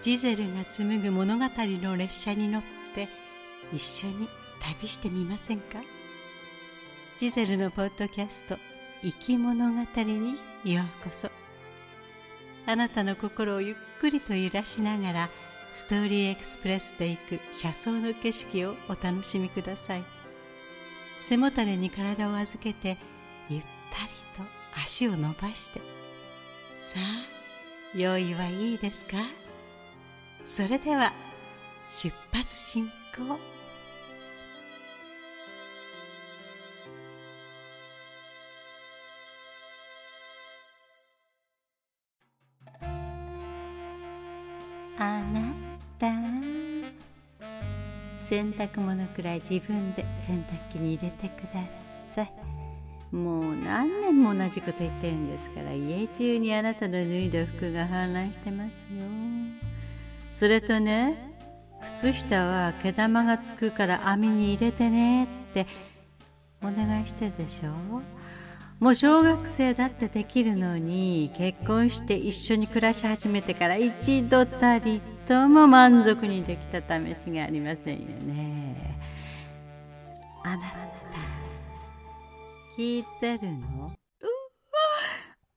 ジゼルが紡ぐ物語の列車に乗って一緒に旅してみませんか？ジゼルのポッドキャスト「生き物語」にようこそ。あなたの心をゆっくりと揺らしながらストーリーエクスプレスで行く車窓の景色をお楽しみください。背もたれに体を預けてゆったりと足を伸ばして。さあ用意はいいですか？それでは出発進行。あなた洗濯物くらい自分で洗濯機に入れてください。もう何年も同じこと言ってるんですから家中にあなたの脱いだ服が氾濫してますよ。それとね靴下は毛玉がつくから網に入れてねってお願いしてるでしょ？もう小学生だってできるのに結婚して一緒に暮らし始めてから一度たりとも満足にできた試しがありませんよね。あなた聞いてるの？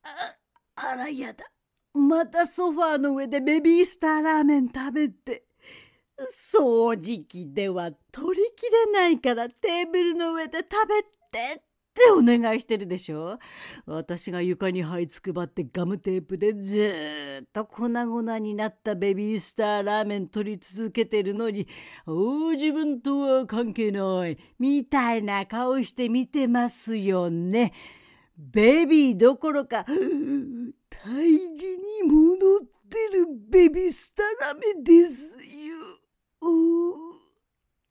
ああらやだ。またソファーの上でベビースターラーメン食べて。掃除機では取りきれないからテーブルの上で食べてってお願いしてるでしょ。私が床に這いつくばってガムテープでずっと粉々になったベビースターラーメン取り続けてるのにお自分とは関係ないみたいな顔して見てますよね。ベビーどころか胎児に戻ってるベビースターラーメンですよ。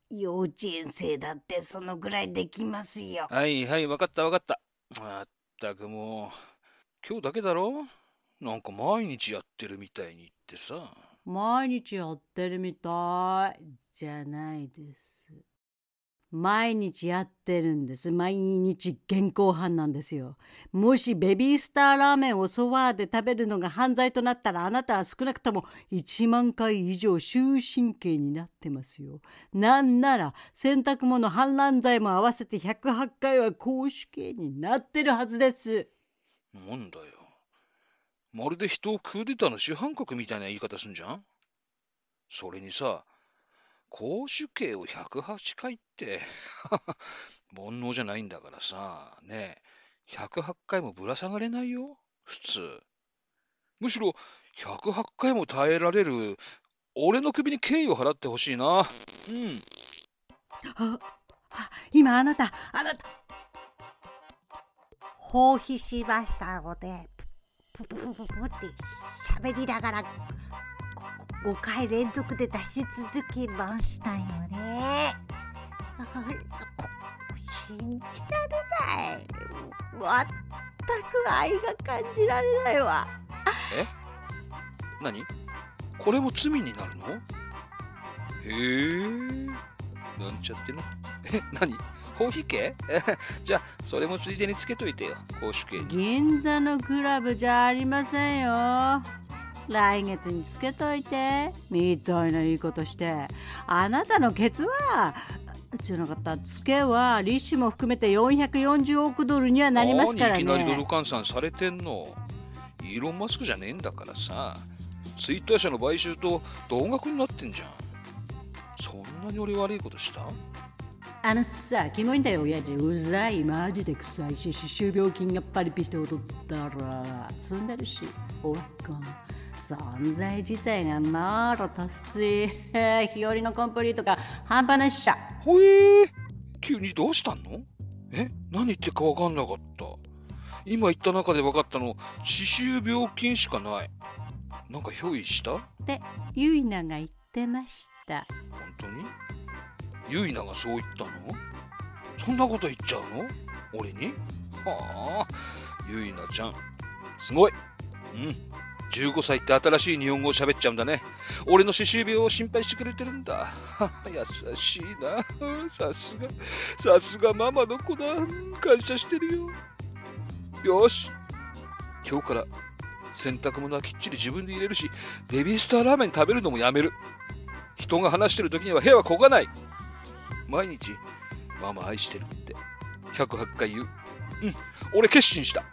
幼稚園生だってそのぐらいできますよ。はいはい、わかったわかった。まったくもう、今日だけだろ？なんか毎日やってるみたいに言ってさ。毎日やってるみたいじゃないです。毎日やってるんです。毎日現行犯なんですよ。もしベビースターラーメンをソファーで食べるのが犯罪となったらあなたは少なくとも1万回以上終身刑になってますよ。なんなら洗濯物反乱罪も合わせて108回は公主刑になってるはずです。なんだよ。まるで人をクーデターの主犯国みたいな言い方すんじゃん？それにさ、公主刑を108回って、煩悩じゃないんだからさ、ねえ、108回もぶら下がれないよ、普通。むしろ、108回も耐えられる、俺の首に敬意を払ってほしいな。うん。今あなた、あなた、放棄しましたので、プププププって喋りながら5回連続で出し続けましたよね。信じられない。全く愛が感じられないわ。え？何？これも罪になるの？へえ。なんちゃってな。え、何？コーヒー系？じゃあ、それもついでにつけといてよ、公主系銀座のクラブじゃありませんよ。来月につけといてみたいないいことしてあなたのケツはじゃなかったツケは利子も含めて440億ドルにはなりますからねいきなりドル換算されてんのイーロン・マスクじゃねえんだからさツイッター社の買収と同額になってんじゃんそんなに俺悪いことした？あのさ、キモいんだよ、親父。うざい、マジで臭いし、歯周病菌がパリピして踊ったら、積んでるし、おっかん。存在自体がまろとし日和のコンプリートが半端ないっしょほえー、急にどうしたの？え？何言ってるか分かんなかった。今言った中で分かったの歯周病菌しかない。なんか憑依した？ってユイナが言ってました。本当に？ユイナがそう言ったの？そんなこと言っちゃうの？俺に？はあ。ユイナちゃん。すごい。うん15歳って新しい日本語を喋っちゃうんだね。俺の歯周病を心配してくれてるんだ。優しいな。さすが、さすがママの子だ。感謝してるよ。よし。今日から洗濯物はきっちり自分で入れるし、ベビースターラーメン食べるのもやめる。人が話してる時には部屋はこがない。毎日、ママ愛してるって108回言う。うん、俺決心した。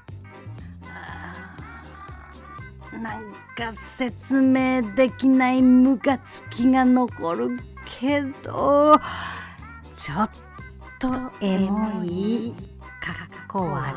なんか説明できないムカつきが残るけどちょっとエモいかっこ笑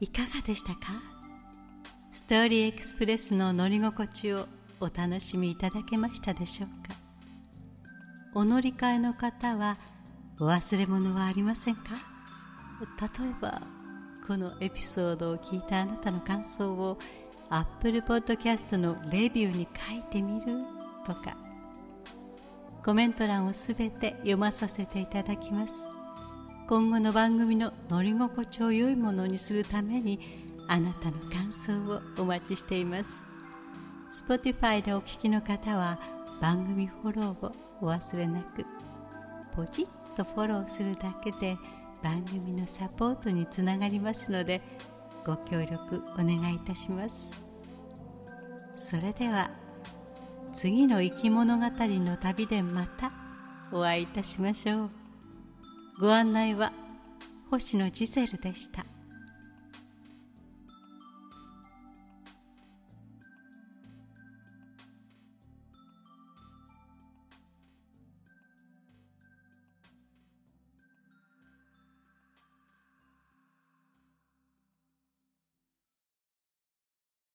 いかがでしたか？ストーリーエクスプレスの乗り心地をお楽しみいただけましたでしょうか？お乗り換えの方はお忘れ物はありませんか？例えばこのエピソードを聞いたあなたの感想を Apple Podcast のレビューに書いてみるとか。コメント欄をすべて読まさせていただきます。今後の番組の乗り心地を良いものにするためにあなたの感想をお待ちしています。Spotify でお聞きの方は番組フォローをお忘れなく。ポチッとフォローするだけで番組のサポートにつながりますのでご協力お願いいたします。それでは次の生き物語の旅でまたお会いいたしましょう。ご案内は星野ジゼルでした。